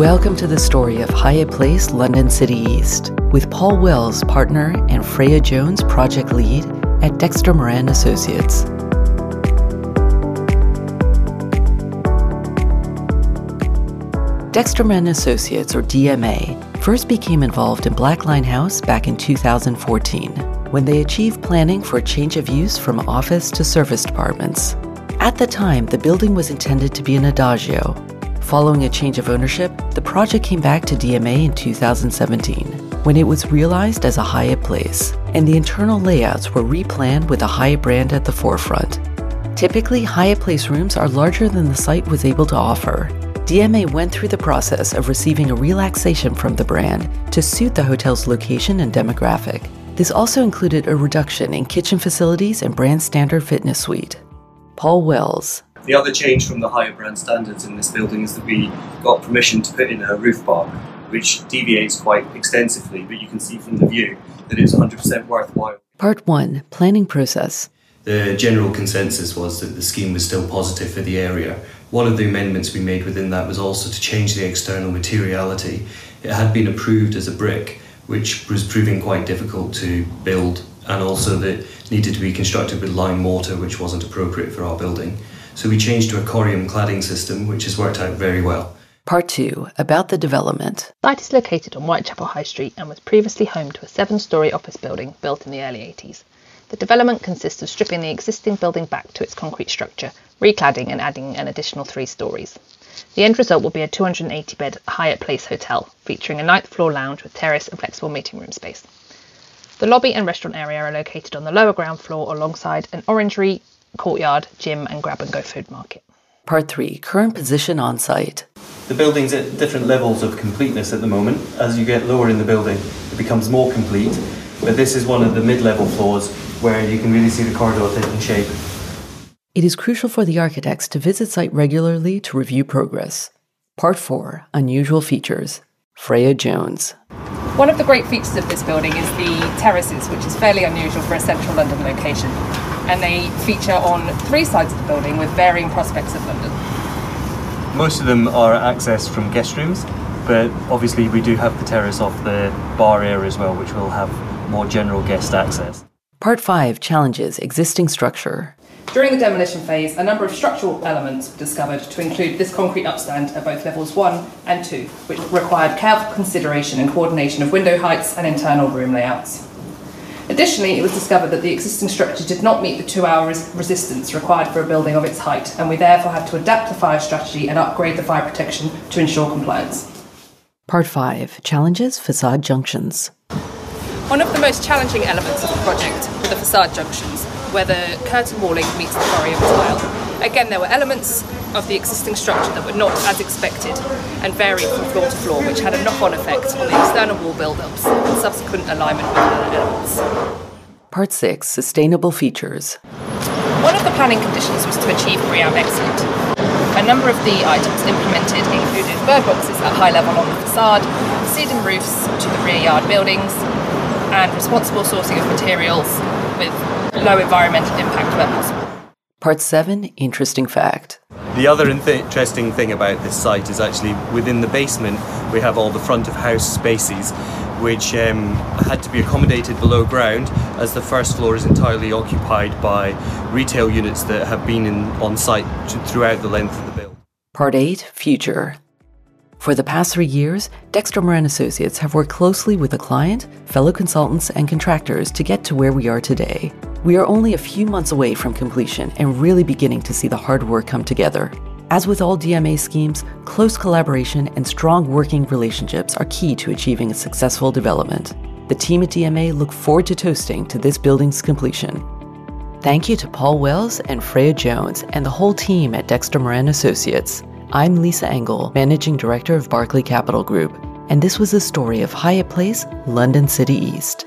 Welcome to the story of Hyatt Place, London City East, with Paul Wells, partner, and Freya Jones, project lead at Dexter Moren Associates. Dexter Moren Associates, or DMA, first became involved in Blackline House back in 2014 when they achieved planning for a change of use from office to service departments. At the time, the building was intended to be an adagio. Following a change of ownership, the project came back to DMA in 2017 when it was realized as a Hyatt Place, and the internal layouts were replanned with a Hyatt brand at the forefront. Typically, Hyatt Place rooms are larger than the site was able to offer. DMA went through the process of receiving a relaxation from the brand to suit the hotel's location and demographic. This also included a reduction in kitchen facilities and brand standard fitness suite. Paul Wells. The other change from the higher brand standards in this building is that we got permission to put in a roof bar, which deviates quite extensively, but you can see from the view that it's 100% worthwhile. Part 1 Planning Process. The general consensus was that the scheme was still positive for the area. One of the amendments we made within that was also to change the external materiality. It had been approved as a brick, which was proving quite difficult to build and also that needed to be constructed with lime mortar, which wasn't appropriate for our building. So we changed to a corium cladding system, which has worked out very well. Part 2 About the development. The site is located on Whitechapel High Street and was previously home to a seven story office building built in the early 80s. The development consists of stripping the existing building back to its concrete structure, recladding and adding an additional three stories. The end result will be a 280 bed Hyatt Place hotel, featuring a ninth floor lounge with terrace and flexible meeting room space. The lobby and restaurant area are located on the lower ground floor alongside an orangery, courtyard, gym, and grab and go food market. Part 3 Current position on site. The building's at different levels of completeness at the moment. As you get lower in the building, it becomes more complete. But this is one of the mid level floors where you can really see the corridor taking shape. It is crucial for the architects to visit site regularly to review progress. Part 4 Unusual Features. Freya Jones. One of the great features of this building is the terraces, which is fairly unusual for a central London location. And they feature on three sides of the building with varying prospects of London. Most of them are accessed from guest rooms, but obviously we do have the terrace off the bar area as well, which will have more general guest access. Part 5 Challenges Existing Structure. During the demolition phase, a number of structural elements were discovered to include this concrete upstand at both levels 1 and 2, which required careful consideration and coordination of window heights and internal room layouts. Additionally, it was discovered that the existing structure did not meet the two hour res- resistance required for a building of its height, and we therefore had to adapt the fire strategy and upgrade the fire protection to ensure compliance. Part 5 Challenges Facade Junctions. One of the most challenging elements of the project were the facade junctions, where the curtain walling meets the corium tile. Again, there were elements of the existing structure that were not as expected and varied from floor to floor, which had a knock on effect on the external wall build-ups and subsequent alignment with other elements. Part 6 Sustainable Features. One of the planning conditions was to achieve BREEAM Excellent. A number of the items implemented included bird boxes at high level on the facade, sedum roofs to the rear yard buildings, and responsible sourcing of materials with low environmental impact where possible. Part 7 Interesting Fact. The other in- interesting thing about this site is actually within the basement we have all the front of house spaces which um, had to be accommodated below ground as the first floor is entirely occupied by retail units that have been in, on site throughout the length of the build. Part 8 Future. For the past three years, Dexter Moren Associates have worked closely with the client, fellow consultants, and contractors to get to where we are today. We are only a few months away from completion and really beginning to see the hard work come together. As with all DMA schemes, close collaboration and strong working relationships are key to achieving a successful development. The team at DMA look forward to toasting to this building's completion. Thank you to Paul Wells and Freya Jones and the whole team at Dexter Moren Associates. I'm Lisa Engel, Managing Director of Barclay Capital Group, and this was the story of Hyatt Place, London City East.